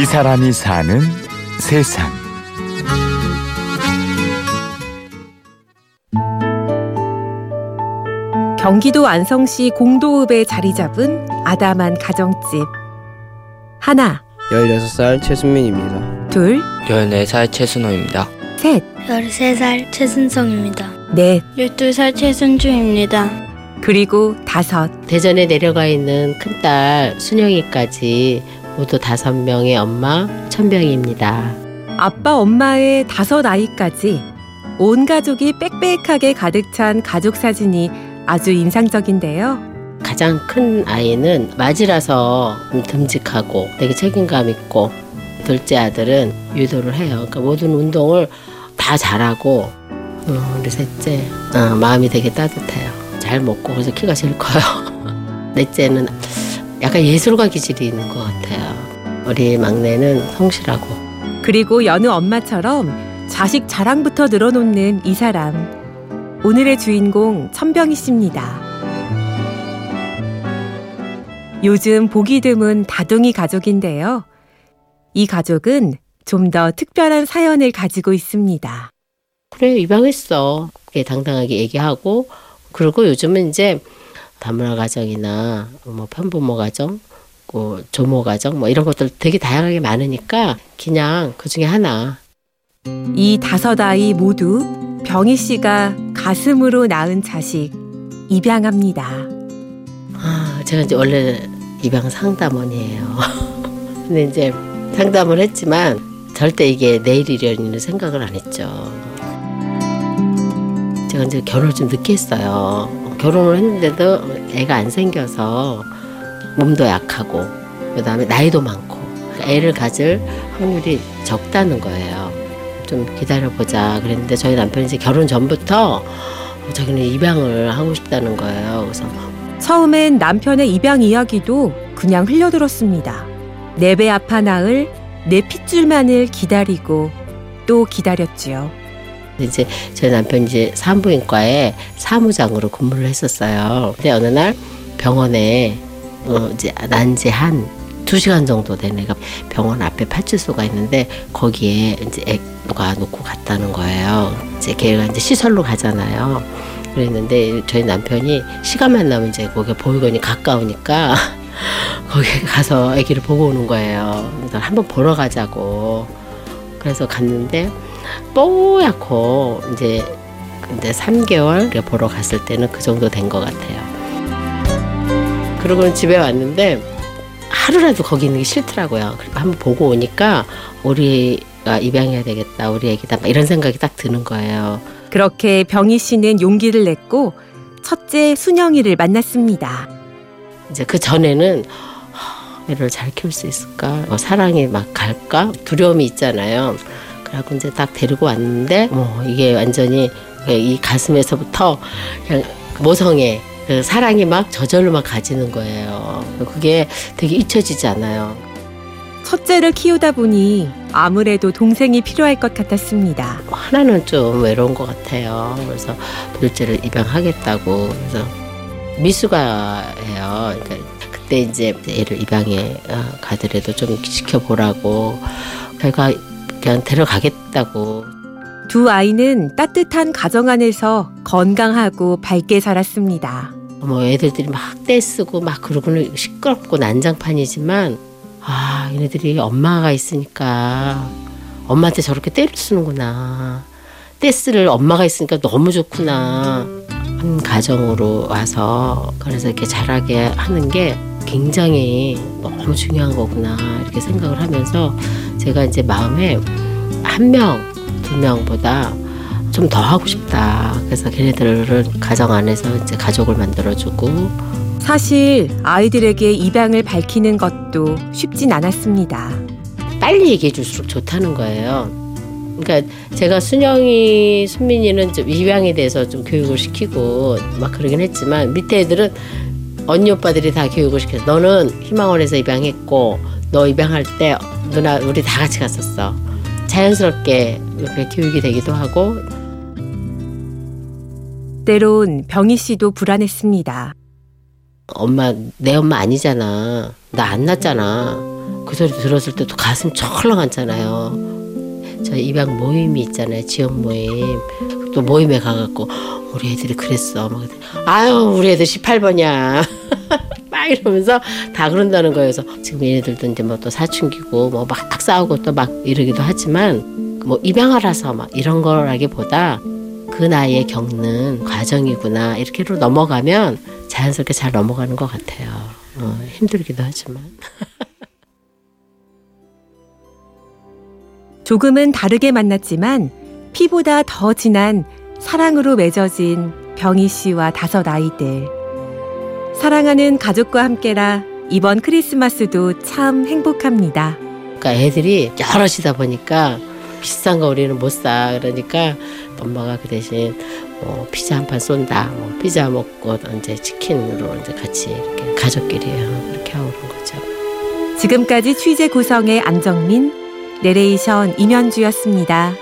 이 사람이 사는 세상. 경기도 안성시 공도읍에 자리 잡은 아담한 가정집. 하나, 16살 최순민입니다. 둘, 14살 최순호입니다. 셋, 13살 최순성입니다. 넷, 12살 최순주입니다. 그리고 다섯. 대전에 내려가 있는 큰딸 순영이까지 모두 다섯 명의 엄마 천병입니다. 아빠 엄마의 다섯 아이까지 온 가족이 빽빽하게 가득 찬 가족 사진이 아주 인상적인데요. 가장 큰 아이는 맞이라서 좀 듬직하고 되게 책임감 있고 둘째 아들은 유도를 해요. 그러니까 모든 운동을 다 잘하고 어, 우리 셋째 어, 마음이 되게 따뜻해요. 잘 먹고 그래서 키가 제일 커요. 넷째는 약간 예술가 기질이 있는 것 같아요. 우리 막내는 성실하고 그리고 여느 엄마처럼 자식 자랑부터 늘어놓는 이 사람. 오늘의 주인공 천병희 씨입니다. 요즘 보기 드문 다둥이 가족인데요. 이 가족은 좀 더 특별한 사연을 가지고 있습니다. 그래 입양했어. 그게 당당하게 얘기하고 그리고 요즘은 이제 다문화 가정이나 뭐 편부모 가정, 그 조모 가정 뭐 이런 것들 되게 다양하게 많으니까 그냥 그 중에 하나 이 다섯 아이 모두 병희 씨가 가슴으로 낳은 자식 입양합니다. 아, 제가 이제 원래 입양 상담원이에요. 근데 이제 상담을 했지만 절대 이게 내일 이려니는 생각을 안 했죠. 제가 이제 결혼을 좀 늦게 했어요. 결혼을 했는데도 애가 안 생겨서 몸도 약하고 그다음에 나이도 많고 애를 가질 확률이 적다는 거예요. 좀 기다려보자 그랬는데 저희 남편이 이제 결혼 전부터 자기는 입양을 하고 싶다는 거예요. 그래서 처음엔 남편의 입양 이야기도 그냥 흘려들었습니다. 내 배 아파 낳을 내 핏줄만을 기다리고 또 기다렸지요. 이제 저희 남편이 이제 산부인과에 사무장으로 근무를 했었어요. 근데 어느 날 병원에 어 이제 난지 한 두 시간 정도 된 애가 병원 앞에 파출소가 있는데 거기에 이제 애가 놓고 갔다는 거예요. 이제 걔가 이제 시설로 가잖아요. 그랬는데 저희 남편이 시간만 나면 이제 거기 보육원이 가까우니까 거기 가서 아기를 보고 오는 거예요. 한번 보러 가자고. 그래서 갔는데 뽀얗고 이제 근데 3개월 보러 갔을 때는 그 정도 된 것 같아요. 그러고는 집에 왔는데 하루라도 거기 있는 게 싫더라고요. 그리고 한번 보고 오니까 우리가 입양해야 되겠다, 우리 애기다 막 이런 생각이 딱 드는 거예요. 그렇게 병희 씨는 용기를 냈고 첫째 순영이를 만났습니다. 이제 그 전에는 하, 애를 잘 키울 수 있을까? 어, 사랑이 막 갈까? 두려움이 있잖아요. 그래갖고 이제 딱 데리고 왔는데 뭐 이게 완전히 이 가슴에서부터 그냥 모성애 그 사랑이 막 저절로 막 가지는 거예요. 그게 되게 잊혀지지 않아요. 첫째를 키우다 보니 아무래도 동생이 필요할 것 같았습니다. 하나는 좀 외로운 것 같아요. 그래서 둘째를 입양하겠다고 그래서 미숙아예요. 그러니까 그때 이제 애를 입양해 어, 가더라도 좀 지켜보라고 결과 그냥 데려가겠다고. 두 아이는 따뜻한 가정 안에서 건강하고 밝게 자랐습니다. 뭐 애들들이 막 떼쓰고 막 그러고는 시끄럽고 난장판이지만 아 얘네들이 엄마가 있으니까 엄마한테 저렇게 때를 쓰는구나. 떼쓰를 엄마가 있으니까 너무 좋구나. 한 가정으로 와서 그래서 이렇게 자라게 하는 게 굉장히 너무 중요한 거구나. 이렇게 생각을 하면서 제가 이제 마음에 한 명, 두 명보다 좀 더 하고 싶다. 그래서 걔네들을 가정 안에서 이제 가족을 만들어주고 사실 아이들에게 입양을 밝히는 것도 쉽진 않았습니다. 빨리 얘기해 줄수록 좋다는 거예요. 그러니까 제가 순영이, 순민이는 좀 입양에 대해서 좀 교육을 시키고 막 그러긴 했지만 밑에 애들은 언니 오빠들이 다 교육을 시켜서 너는 희망원에서 입양했고 너 입양할 때 누나 우리 다 같이 갔었어. 자연스럽게 이렇게 교육이 되기도 하고 때론 병희 씨도 불안했습니다. 엄마 내 엄마 아니잖아. 나 안 낳잖아. 그 소리 들었을 때도 가슴 철렁하잖아요. 저희 입양 모임이 있잖아요. 지원 모임. 또 모임에 가갖고 우리 애들이 그랬어. 막 아유 우리 애들 18번이야. 막 이러면서 다 그런다는 거여서 지금 얘네들도 이제 뭐 또 사춘기고 뭐 막 싸우고 또 막 이러기도 하지만 뭐 입양하라서 막 이런 거라기보다 그 나이에 겪는 과정이구나 이렇게로 넘어가면 자연스럽게 잘 넘어가는 것 같아요. 어, 힘들기도 하지만. 조금은 다르게 만났지만 피보다 더 진한 사랑으로 맺어진 병희 씨와 다섯 아이들. 사랑하는 가족과 함께라 이번 크리스마스도 참 행복합니다. 그러니까 애들이 여럿이다 보니까 비싼 거 우리는 못 사. 그러니까 엄마가 그 대신 뭐 피자 한 판 쏜다. 뭐 피자 먹고 이제 치킨으로 이제 같이 이렇게 가족끼리 이렇게 하고 그런 거죠. 지금까지 취재 구성의 안정민, 내레이션 임현주였습니다.